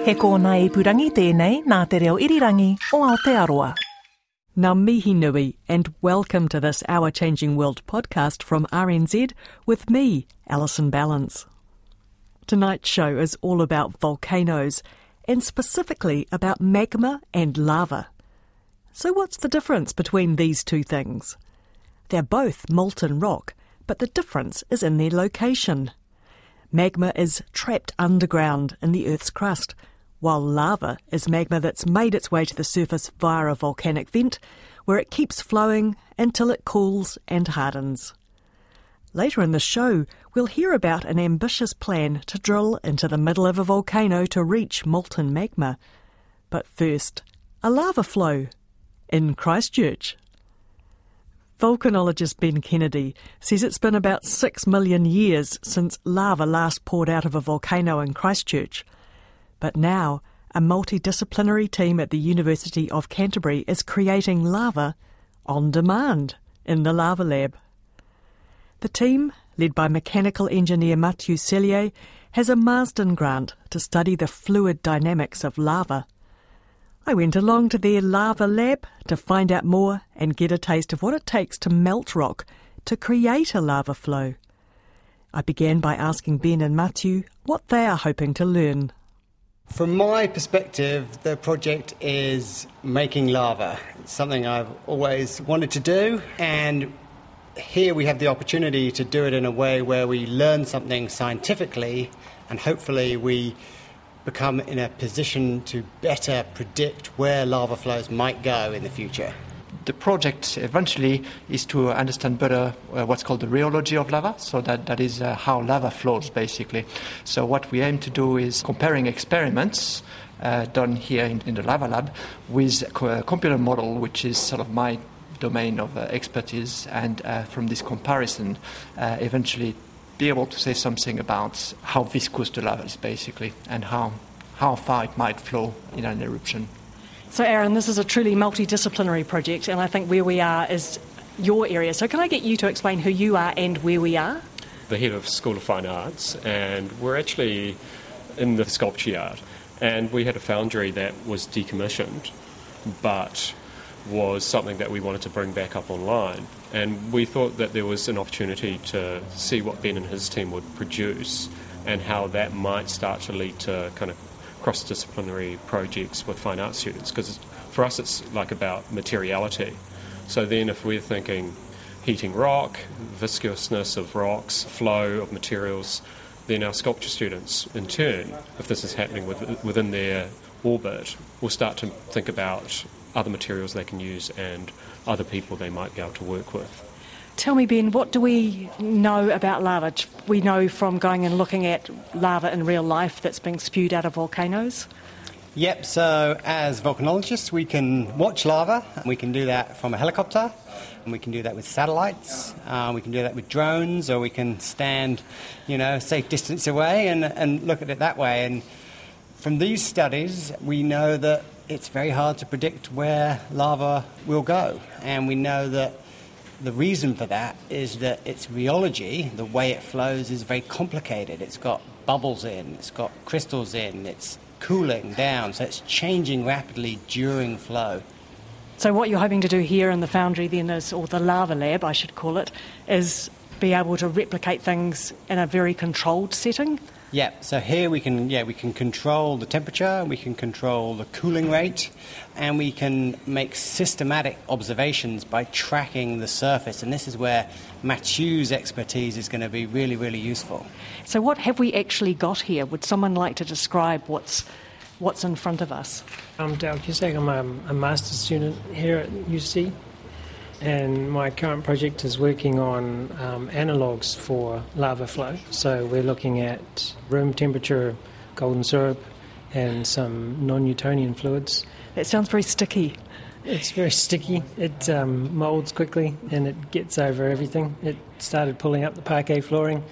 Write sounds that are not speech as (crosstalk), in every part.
He kōna i purangi tēnei nā te reo irirangi o Aotearoa. Ngā mihi nui, and welcome to this Our Changing World podcast from RNZ with me, Alison Ballance. Tonight's show is all about volcanoes, and specifically about magma and lava. So, what's the difference between these two things? They're both molten rock, but the difference is in their location. Magma is trapped underground in the Earth's crust, while lava is magma that's made its way to the surface via a volcanic vent, where it keeps flowing until it cools and hardens. Later in the show, we'll hear about an ambitious plan to drill into the middle of a volcano to reach molten magma. But first, a lava flow in Christchurch. Volcanologist Ben Kennedy says it's been about six million years since lava last poured out of a volcano in Christchurch. But now, a multidisciplinary team at the University of Canterbury is creating lava on demand in the Lava Lab. The team, led by mechanical engineer Mathieu Sellier, has a Marsden grant to study the fluid dynamics of lava. I went along to their lava lab to find out more and get a taste of what it takes to melt rock to create a lava flow. I began by asking Ben and Mathieu what they are hoping to learn. From my perspective, the project is making lava. It's something I've always wanted to do, and here we have the opportunity to do it in a way where we learn something scientifically and hopefully we become in a position to better predict where lava flows might go in the future. The project eventually is to understand better uh, what's called the rheology of lava, so that, that is uh, how lava flows basically. So, what we aim to do is comparing experiments uh, done here in, in, the lava lab with a computer model, which is sort of my domain of uh, expertise, and uh, from this comparison, uh, eventually be able to say something about how viscous the lava is basically and how, how far it might flow in an eruption. So, Aaron, this is a truly multidisciplinary project, and I think where we are is your area. So, can I get you to explain who you are and where we are? The head of School of Fine Arts, and we're actually in the sculpture yard. And we had a foundry that was decommissioned, but was something that we wanted to bring back up online. And we thought that there was an opportunity to see what Ben and his team would produce and how that might start to lead to kind of cross disciplinary projects with fine art students. Because for us, it's like about materiality. So then, if we're thinking heating rock, viscousness of rocks, flow of materials, then our sculpture students, in turn, if this is happening within their orbit, will start to think about other materials they can use and other people they might be able to work with. Tell me, Ben, what do we know about lava? We know from going and looking at lava in real life that's being spewed out of volcanoes. Yep, so as volcanologists, we can watch lava, we can do that from a helicopter, and we can do that with satellites, uh, we can do that with drones, or we can stand, you know, a safe distance away and, and look at it that way. And from these studies, we know that it's very hard to predict where lava will go. And we know that the reason for that is that its rheology, the way it flows, is very complicated. It's got bubbles in, it's got crystals in, it's cooling down, so it's changing rapidly during flow. So, what you're hoping to do here in the foundry, then, is, or the lava lab, I should call it, is be able to replicate things in a very controlled setting? Yeah, so here we can yeah we can control the temperature, we can control the cooling rate, and we can make systematic observations by tracking the surface. And this is where Mathieu's expertise is going to be really really useful. So what have we actually got here? Would someone like to describe what's what's in front of us? I'm Dale Cusack. I'm a, a master's student here at UC. And my current project is working on um, analogues for lava flow. So we're looking at room temperature golden syrup and some non Newtonian fluids. That sounds very sticky. It's very sticky. It um, moulds quickly and it gets over everything. It started pulling up the parquet flooring,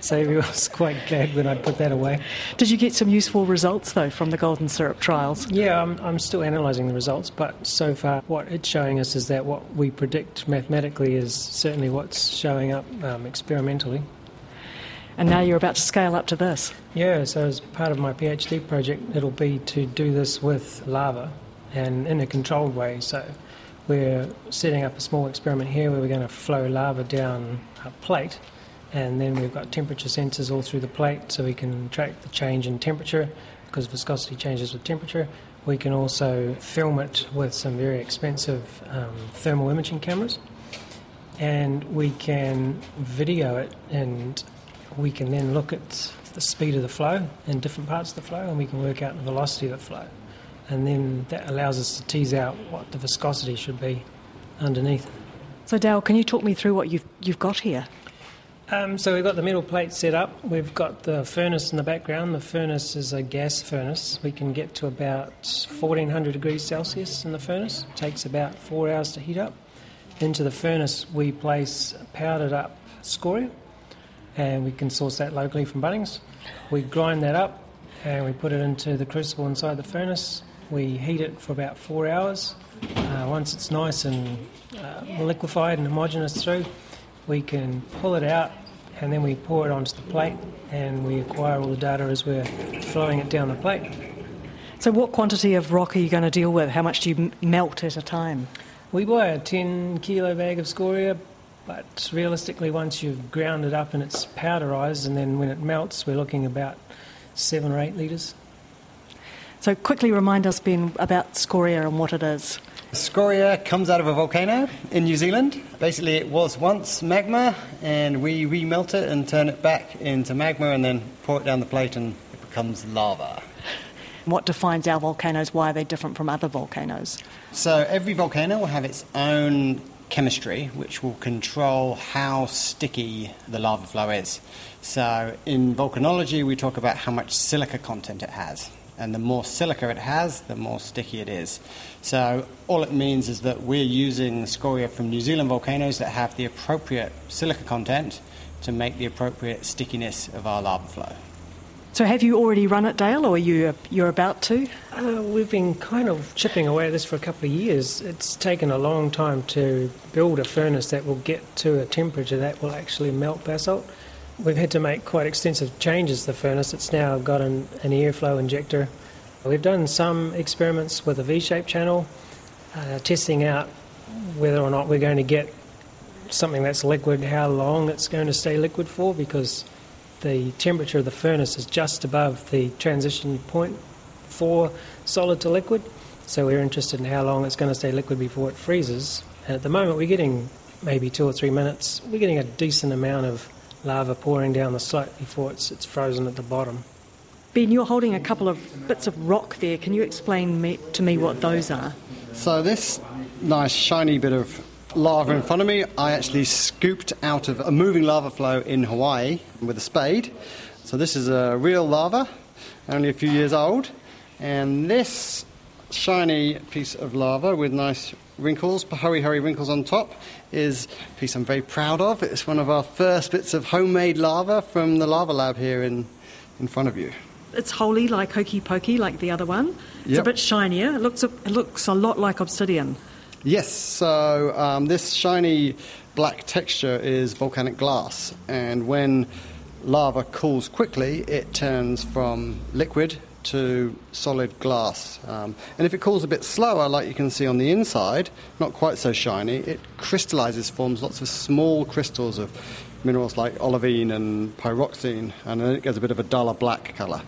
so (laughs) I was quite glad when I put that away. Did you get some useful results though from the golden syrup trials? Yeah, I'm, I'm still analysing the results, but so far what it's showing us is that what we predict mathematically is certainly what's showing up um, experimentally. And now you're about to scale up to this. Yeah, so as part of my PhD project, it'll be to do this with lava and in a controlled way. So we're setting up a small experiment here where we're going to flow lava down a plate, and then we've got temperature sensors all through the plate so we can track the change in temperature because viscosity changes with temperature. We can also film it with some very expensive um, thermal imaging cameras, and we can video it, and we can then look at the speed of the flow in different parts of the flow, and we can work out the velocity of the flow and then that allows us to tease out what the viscosity should be underneath. So, Dale, can you talk me through what you've, you've got here? Um, so, we've got the metal plate set up. We've got the furnace in the background. The furnace is a gas furnace. We can get to about 1400 degrees Celsius in the furnace. It takes about four hours to heat up. Into the furnace, we place powdered up scoria, and we can source that locally from Bunnings. We grind that up and we put it into the crucible inside the furnace. We heat it for about four hours. Uh, once it's nice and uh, liquefied and homogeneous through, we can pull it out and then we pour it onto the plate and we acquire all the data as we're flowing it down the plate. So, what quantity of rock are you going to deal with? How much do you melt at a time? We buy a 10 kilo bag of scoria, but realistically, once you've ground it up and it's powderised, and then when it melts, we're looking about seven or eight litres. So, quickly remind us, Ben, about scoria and what it is. Scoria comes out of a volcano in New Zealand. Basically, it was once magma, and we remelt it and turn it back into magma and then pour it down the plate, and it becomes lava. What defines our volcanoes? Why are they different from other volcanoes? So, every volcano will have its own chemistry which will control how sticky the lava flow is. So, in volcanology, we talk about how much silica content it has and the more silica it has, the more sticky it is. So all it means is that we're using scoria from New Zealand volcanoes that have the appropriate silica content to make the appropriate stickiness of our lava flow. So have you already run it, Dale, or you you're about to? Uh, we've been kind of chipping away at this for a couple of years. It's taken a long time to build a furnace that will get to a temperature that will actually melt basalt. We've had to make quite extensive changes to the furnace. It's now got an, an airflow injector. We've done some experiments with a V-shaped channel, uh, testing out whether or not we're going to get something that's liquid, how long it's going to stay liquid for, because the temperature of the furnace is just above the transition point for solid to liquid. So we're interested in how long it's going to stay liquid before it freezes. And at the moment, we're getting maybe two or three minutes. We're getting a decent amount of lava pouring down the slope before it's, it's frozen at the bottom. Ben, you're holding a couple of bits of rock there. Can you explain me, to me what those are? So, this nice shiny bit of lava in front of me, I actually scooped out of a moving lava flow in Hawaii with a spade. So, this is a real lava, only a few years old. And this shiny piece of lava with nice wrinkles, hurry hurry wrinkles on top, is a piece I'm very proud of. It's one of our first bits of homemade lava from the lava lab here in, in front of you. It's holy, like hokey pokey, like the other one. It's yep. a bit shinier. It looks a, it looks a lot like obsidian. Yes. So um, this shiny black texture is volcanic glass, and when lava cools quickly, it turns from liquid to solid glass. Um, and if it cools a bit slower, like you can see on the inside, not quite so shiny, it crystallizes, forms lots of small crystals of minerals like olivine and pyroxene, and then it gets a bit of a duller black colour.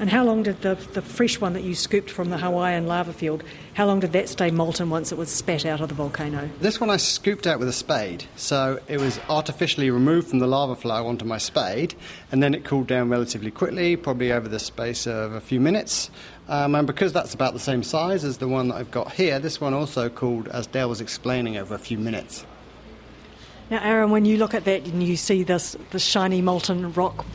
And how long did the, the fresh one that you scooped from the Hawaiian lava field, how long did that stay molten once it was spat out of the volcano? This one I scooped out with a spade. So it was artificially removed from the lava flow onto my spade, and then it cooled down relatively quickly, probably over the space of a few minutes. Um, and because that's about the same size as the one that I've got here, this one also cooled, as Dale was explaining, over a few minutes. Now, Aaron, when you look at that and you see this, this shiny molten rock,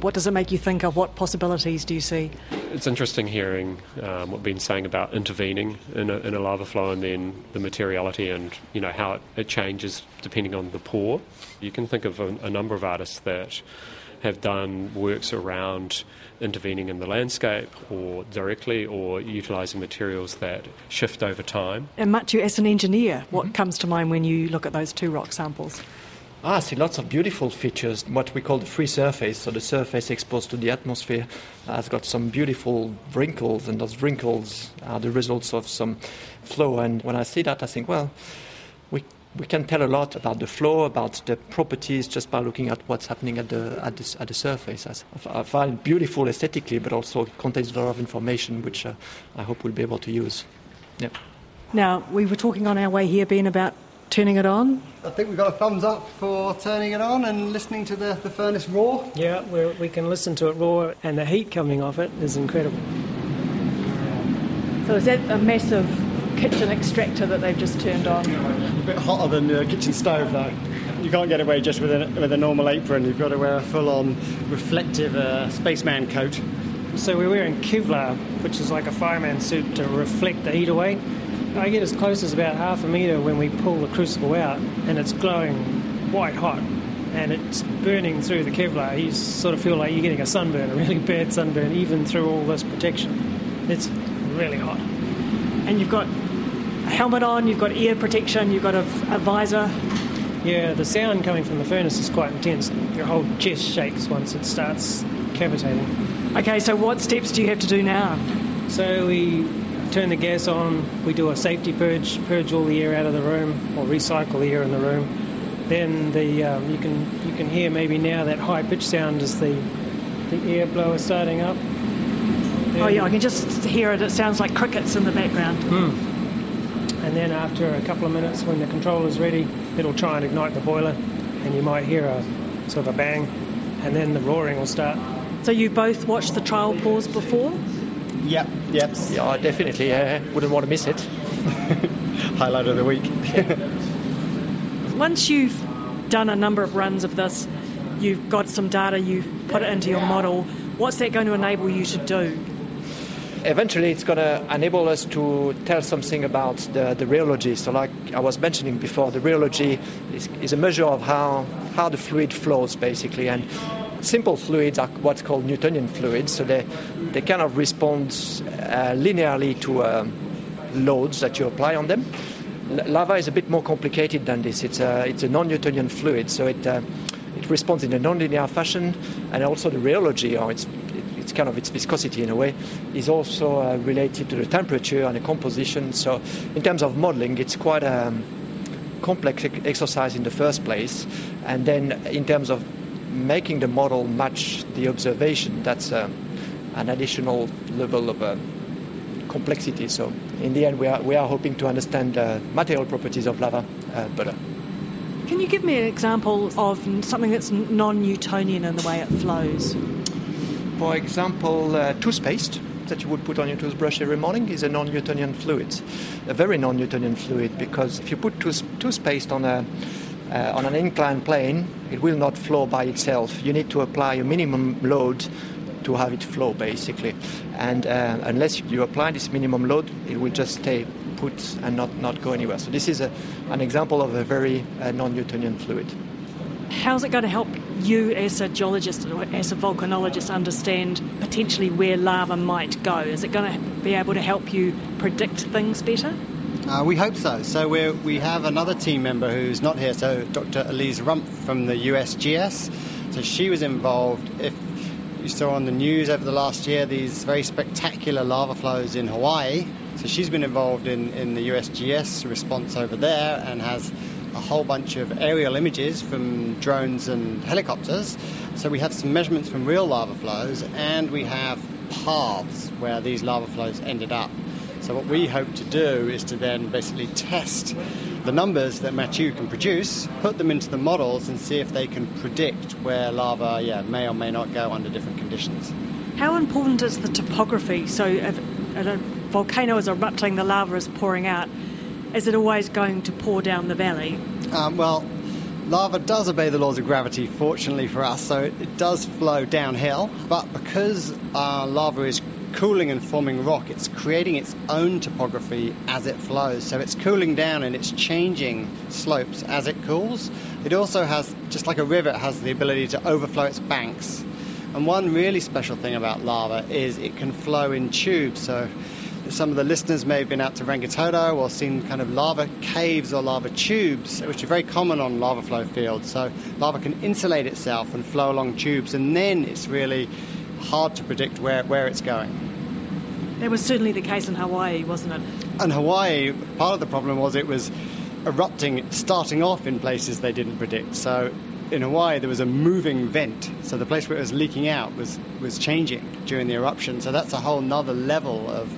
what does it make you think of? What possibilities do you see? It's interesting hearing um, what Ben's saying about intervening in a, in a, lava flow and then the materiality and you know how it, it changes depending on the pour. You can think of a, a number of artists that have done works around intervening in the landscape or directly or utilising materials that shift over time. And Matthew, as an engineer, what mm-hmm. comes to mind when you look at those two rock samples? Ah, I see lots of beautiful features, what we call the free surface. So the surface exposed to the atmosphere has got some beautiful wrinkles, and those wrinkles are the results of some flow. And when I see that, I think, well, we we can tell a lot about the flow, about the properties, just by looking at what's happening at the at the, at the surface. I find beautiful aesthetically, but also contains a lot of information which uh, I hope we'll be able to use. Yeah. Now we were talking on our way here, Ben about turning it on. I think we've got a thumbs up for turning it on and listening to the, the furnace roar. Yeah, we can listen to it roar, and the heat coming off it is incredible. So is that a massive kitchen extractor that they've just turned on. A bit hotter than the kitchen stove, though. You can't get away just with a, with a normal apron. You've got to wear a full-on reflective uh, spaceman coat. So we're wearing Kevlar, which is like a fireman suit to reflect the heat away. I get as close as about half a metre when we pull the crucible out, and it's glowing white hot, and it's burning through the Kevlar. You sort of feel like you're getting a sunburn, a really bad sunburn, even through all this protection. It's really hot. And you've got a helmet on, you've got ear protection, you've got a, a visor. Yeah, the sound coming from the furnace is quite intense. Your whole chest shakes once it starts cavitating. Okay, so what steps do you have to do now? So we turn the gas on, we do a safety purge, purge all the air out of the room, or recycle the air in the room. Then the um, you can you can hear maybe now that high pitch sound as the the air blower starting up. Then oh yeah, I can just hear it. It sounds like crickets in the background. Mm and then after a couple of minutes when the controller's ready it'll try and ignite the boiler and you might hear a sort of a bang and then the roaring will start. So you both watched the trial pause before? Yep, yep. Yeah, definitely. I wouldn't want to miss it. (laughs) Highlight of the week. (laughs) Once you've done a number of runs of this, you've got some data, you've put it into your model, what's that going to enable you to do? eventually it's going to enable us to tell something about the, the rheology. So, like I was mentioning before, the rheology is, is a measure of how, how the fluid flows, basically. And simple fluids are what's called Newtonian fluids, so they, they kind of respond uh, linearly to uh, loads that you apply on them. L- lava is a bit more complicated than this. It's a, it's a non Newtonian fluid, so it, uh, it responds in a non-linear fashion, and also the rheology, or its it's kind of its viscosity in a way, is also uh, related to the temperature and the composition. So, in terms of modeling, it's quite a um, complex exercise in the first place. And then, in terms of making the model match the observation, that's uh, an additional level of uh, complexity. So, in the end, we are, we are hoping to understand the material properties of lava uh, better. Can you give me an example of something that's non Newtonian in the way it flows? For example, uh, toothpaste that you would put on your toothbrush every morning is a non-Newtonian fluid, a very non-Newtonian fluid, because if you put tooth- toothpaste on a uh, on an inclined plane, it will not flow by itself. You need to apply a minimum load to have it flow, basically. And uh, unless you apply this minimum load, it will just stay put and not, not go anywhere. So this is a, an example of a very uh, non-Newtonian fluid. How's it going to help you, as a geologist or as a volcanologist, understand potentially where lava might go? Is it going to be able to help you predict things better? Uh, we hope so. So we we have another team member who's not here, so Dr. Elise Rumpf from the USGS. So she was involved. If you saw on the news over the last year these very spectacular lava flows in Hawaii, so she's been involved in, in the USGS response over there and has a whole bunch of aerial images from drones and helicopters. So we have some measurements from real lava flows and we have paths where these lava flows ended up. So what we hope to do is to then basically test the numbers that Mathieu can produce, put them into the models and see if they can predict where lava yeah, may or may not go under different conditions. How important is the topography? So if a volcano is erupting, the lava is pouring out, is it always going to pour down the valley? Um, well, lava does obey the laws of gravity, fortunately for us, so it, does flow downhill. But because uh, lava is cooling and forming rock, it's creating its own topography as it flows. So it's cooling down and it's changing slopes as it cools. It also has, just like a river, it has the ability to overflow its banks. And one really special thing about lava is it can flow in tubes. So some of the listeners may have been out to Rangitoto or seen kind of lava caves or lava tubes, which are very common on lava flow fields. So lava can insulate itself and flow along tubes, and then it's really hard to predict where, where it's going. That was certainly the case in Hawaii, wasn't it? And Hawaii, part of the problem was it was erupting, starting off in places they didn't predict. So in Hawaii, there was a moving vent. So the place where it was leaking out was, was changing during the eruption. So that's a whole nother level of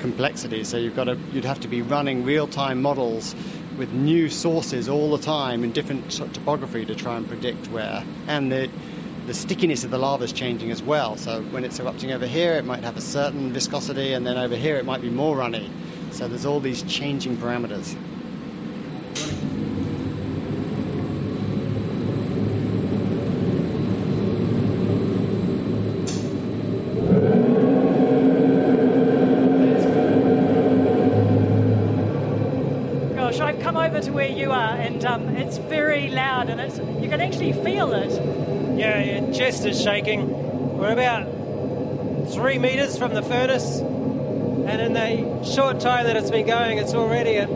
complexity. So you've got to, you'd have to be running real-time models with new sources all the time in different topography to try and predict where. And the, the stickiness of the lava is changing as well. So when it's erupting over here, it might have a certain viscosity, and then over here, it might be more runny. So there's all these changing parameters. Gosh, I've come over to where you are, and um, it's very loud, and it's you can actually feel it. Chest is shaking. We're about three metres from the furnace, and in the short time that it's been going, it's already at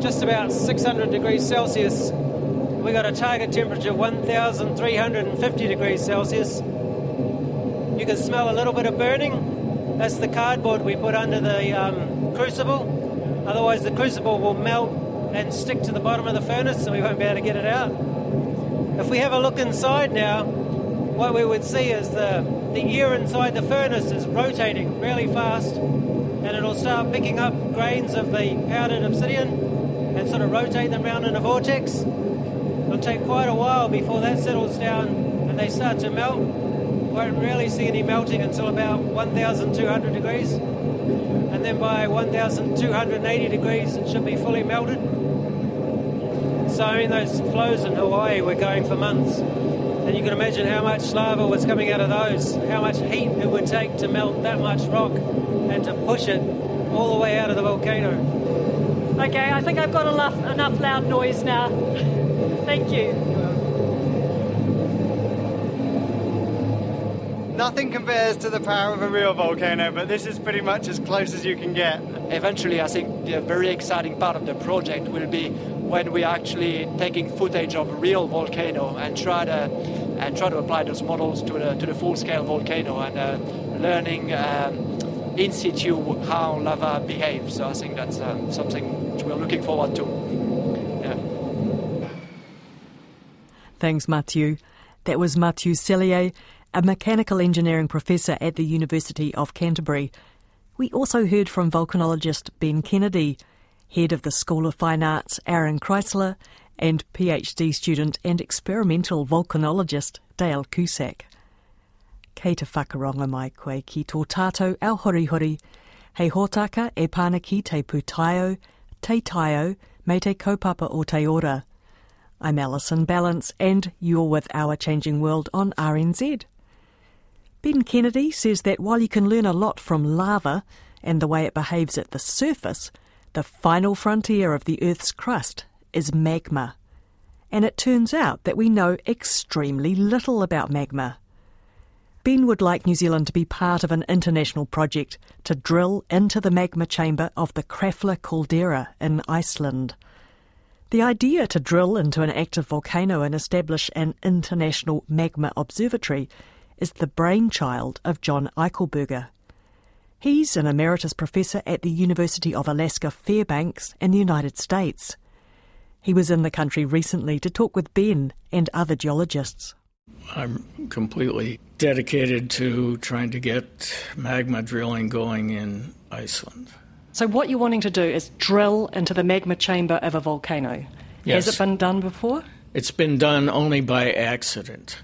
just about 600 degrees Celsius. We got a target temperature of 1,350 degrees Celsius. You can smell a little bit of burning. That's the cardboard we put under the um, crucible. Otherwise, the crucible will melt and stick to the bottom of the furnace, and we won't be able to get it out. If we have a look inside now, what we would see is the, the air inside the furnace is rotating really fast, and it'll start picking up grains of the powdered obsidian and sort of rotate them around in a vortex. It'll take quite a while before that settles down and they start to melt. Won't really see any melting until about 1,200 degrees, and then by 1,280 degrees it should be fully melted. So I mean those flows in Hawaii were going for months. And you can imagine how much lava was coming out of those, how much heat it would take to melt that much rock and to push it all the way out of the volcano. Okay, I think I've got enough enough loud noise now. (laughs) Thank you. Nothing compares to the power of a real volcano, but this is pretty much as close as you can get. Eventually, I think the very exciting part of the project will be when we are actually taking footage of a real volcano and try to and try to apply those models to the to the full scale volcano and uh, learning um, in situ how lava behaves. So I think that's um, something which we're looking forward to. Yeah. Thanks, Mathieu. That was Mathieu Sellier, a mechanical engineering professor at the University of Canterbury. We also heard from volcanologist Ben Kennedy, head of the School of Fine Arts Aaron Kreisler, and PhD student and experimental volcanologist Dale Cusack. Kei te whakaronga mai koe ki tō tātou au horihori, hei hōtaka e pāna ki te pūtaio, te taio, me te kaupapa o te ora. I'm Alison Ballance, and you're with Our Changing World on RNZ. Ben Kennedy says that while you can learn a lot from lava and the way it behaves at the surface, the final frontier of the Earth's crust is magma. And it turns out that we know extremely little about magma. Ben would like New Zealand to be part of an international project to drill into the magma chamber of the Krafla caldera in Iceland. The idea to drill into an active volcano and establish an international magma observatory is the brainchild of John Eichelberger. He's an emeritus professor at the University of Alaska Fairbanks in the United States. He was in the country recently to talk with Ben and other geologists. I'm completely dedicated to trying to get magma drilling going in Iceland. So, what you're wanting to do is drill into the magma chamber of a volcano. Yes. Has it been done before? It's been done only by accident.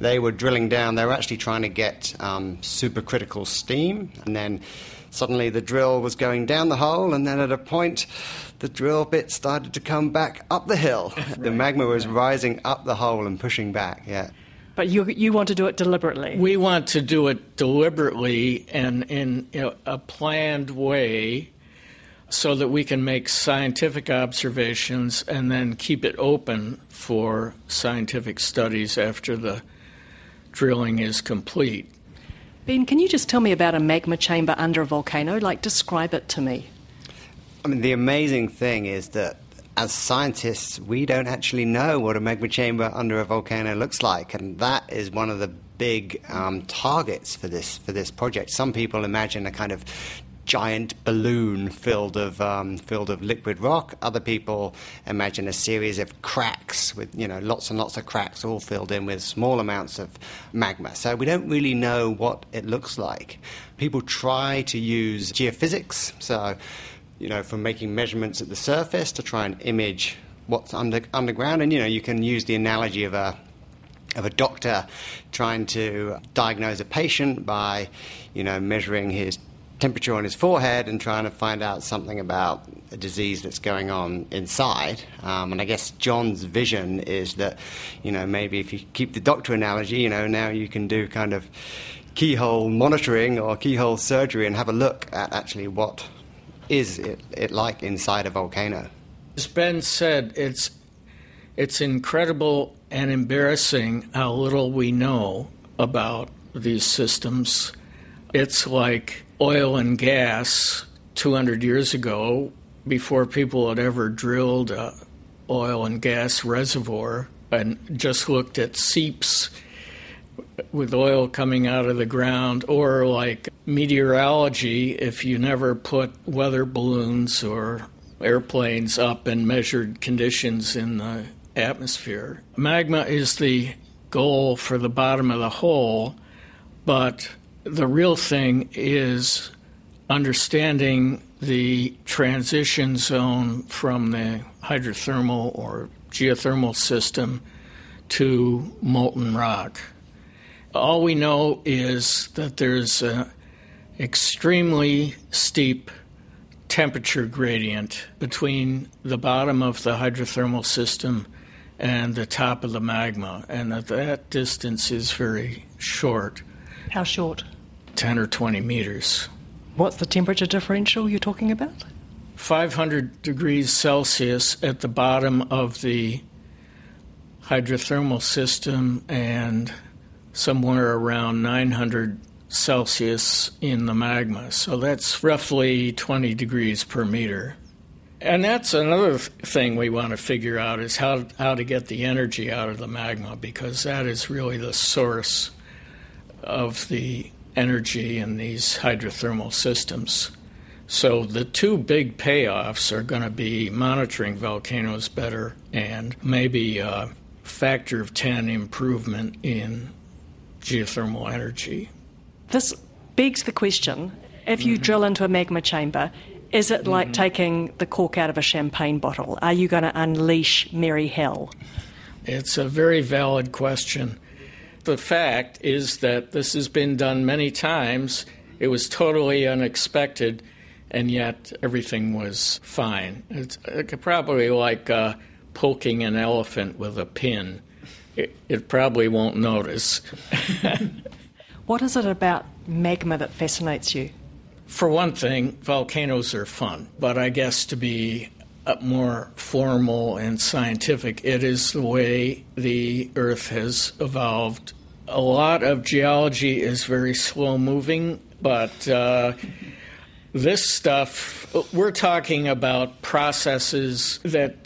They were drilling down, they were actually trying to get um, supercritical steam and then suddenly the drill was going down the hole, and then at a point, the drill bit started to come back up the hill. (laughs) The magma was rising up the hole and pushing back, yeah. But you, you want to do it deliberately? We want to do it deliberately and in you know, a planned way so that we can make scientific observations and then keep it open for scientific studies after the drilling is complete. Ben, can you just tell me about a magma chamber under a volcano? Like, describe it to me. I mean, the amazing thing is that as scientists, we don't actually know what a magma chamber under a volcano looks like, and that is one of the big um, targets for this for this project. Some people imagine a kind of giant balloon filled of um, filled of liquid rock. Other people imagine a series of cracks with you know lots and lots of cracks, all filled in with small amounts of magma. So we don't really know what it looks like. People try to use geophysics, so you know, from making measurements at the surface to try and image what's under, underground. And, you know, you can use the analogy of a, of a doctor trying to diagnose a patient by, you know, measuring his temperature on his forehead and trying to find out something about a disease that's going on inside. Um, and I guess John's vision is that, you know, maybe if you keep the doctor analogy, you know, now you can do kind of keyhole monitoring or keyhole surgery and have a look at actually what is it, it like inside a volcano? As Ben said, it's it's incredible and embarrassing how little we know about these systems. It's like oil and gas 200 years ago, before people had ever drilled oil and gas reservoir and just looked at seeps with oil coming out of the ground, or like meteorology, if you never put weather balloons or airplanes up and measured conditions in the atmosphere. Magma is the goal for the bottom of the hole, but the real thing is understanding the transition zone from the hydrothermal or geothermal system to molten rock. All we know is that there's an extremely steep temperature gradient between the bottom of the hydrothermal system and the top of the magma, and that that distance is very short. How short? 10 or 20 meters. What's the temperature differential you're talking about? 500 degrees Celsius at the bottom of the hydrothermal system and somewhere around 900 Celsius in the magma. So that's roughly 20 degrees per meter. And that's another thing we want to figure out is how, how to get the energy out of the magma because that is really the source of the energy in these hydrothermal systems. So the two big payoffs are going to be monitoring volcanoes better and maybe a factor of 10 improvement in geothermal energy. This begs the question if you mm-hmm. drill into a magma chamber, is it like mm-hmm. taking the cork out of a champagne bottle? Are you going to unleash merry hell? It's a very valid question. The fact is that this has been done many times. It was totally unexpected, and yet everything was fine. It's probably like uh, poking an elephant with a pin it, it probably won't notice. (laughs) what is it about magma that fascinates you? For one thing, volcanoes are fun, but I guess to be more formal and scientific, it is the way the Earth has evolved. A lot of geology is very slow moving, but uh, this stuff, we're talking about processes that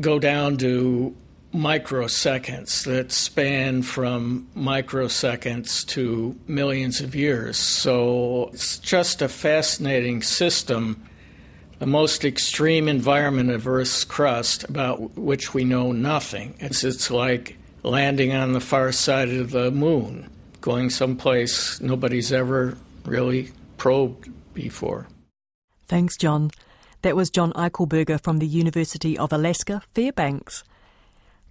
go down to microseconds that span from microseconds to millions of years. So it's just a fascinating system, the most extreme environment of Earth's crust about which we know nothing. It's, it's like landing on the far side of the moon, going someplace nobody's ever really probed before. Thanks, John. That was John Eichelberger from the University of Alaska, Fairbanks.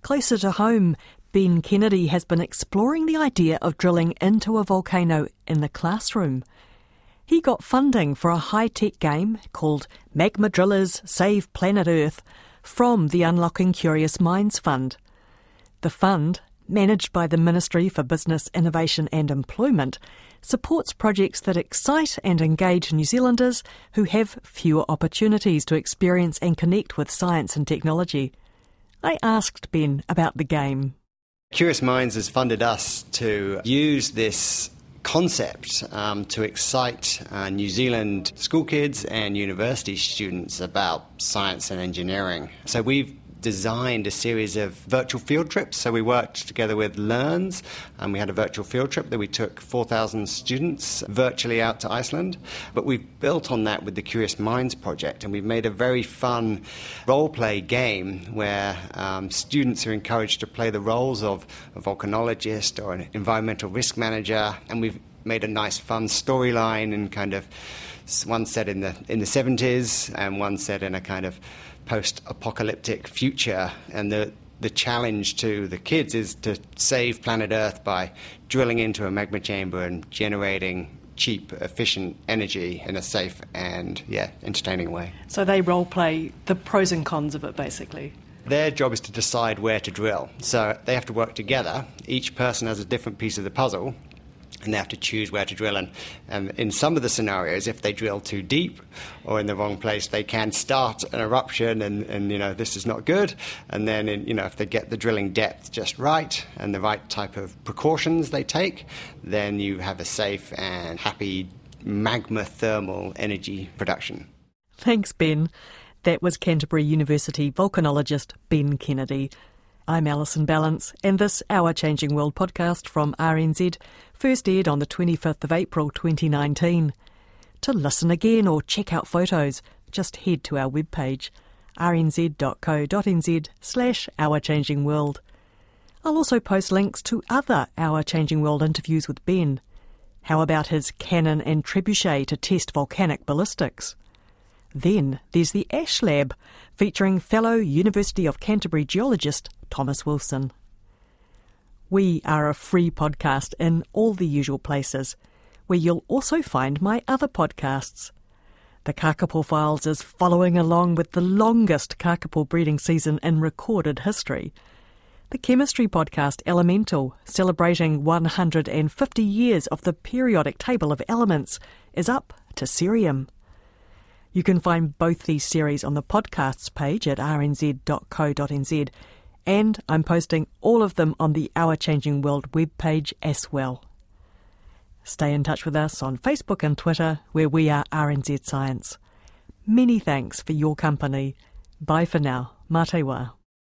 Closer to home, Ben Kennedy has been exploring the idea of drilling into a volcano in the classroom. He got funding for a high tech game called Magma Drillers Save Planet Earth from the Unlocking Curious Minds Fund. The fund, managed by the Ministry for Business, Innovation and Employment, supports projects that excite and engage New Zealanders who have fewer opportunities to experience and connect with science and technology. I asked Ben about the game. Curious Minds has funded us to use this concept um, to excite uh, New Zealand school kids and university students about science and engineering. So we've designed a series of virtual field trips. So we worked together with LEARNZ and we had a virtual field trip that we took 4,000 students virtually out to Iceland. But we've built on that with the Curious Minds project and we've made a very fun role play game where um, students are encouraged to play the roles of a volcanologist or an environmental risk manager. And we've made a nice fun storyline and kind of one set in the in the 70s and one set in a kind of post-apocalyptic future and the the challenge to the kids is to save planet Earth by drilling into a magma chamber and generating cheap, efficient energy in a safe and yeah, entertaining way. So they role play the pros and cons of it basically. Their job is to decide where to drill. So they have to work together. Each person has a different piece of the puzzle and they have to choose where to drill. And um, in some of the scenarios, if they drill too deep or in the wrong place, they can start an eruption, and, and you know this is not good. And then, in, you know, if they get the drilling depth just right and the right type of precautions they take, then you have a safe and happy magma thermal energy production. Thanks, Ben. That was Canterbury University volcanologist Ben Kennedy. I'm Alison Ballance, and this Our Changing World podcast from RNZ first aired on the 25th of April 2019. To listen again or check out photos, just head to our webpage rnz.co.nz slash Our Changing World. I'll also post links to other Our Changing World interviews with Ben. How about his cannon and trebuchet to test volcanic ballistics? Then there's the Ash Lab, featuring fellow University of Canterbury geologist Thomas Wilson. We are a free podcast in all the usual places, where you'll also find my other podcasts. The Kakapo Files is following along with the longest kakapo breeding season in recorded history. The chemistry podcast Elemental, celebrating 150 years of the periodic table of elements, is up to cerium. You can find both these series on the podcasts page at rnz.co.nz, and I'm posting all of them on the Our Changing World webpage as well. Stay in touch with us on Facebook and Twitter, where we are RNZ Science. Many thanks for your company. Bye for now. Matewa.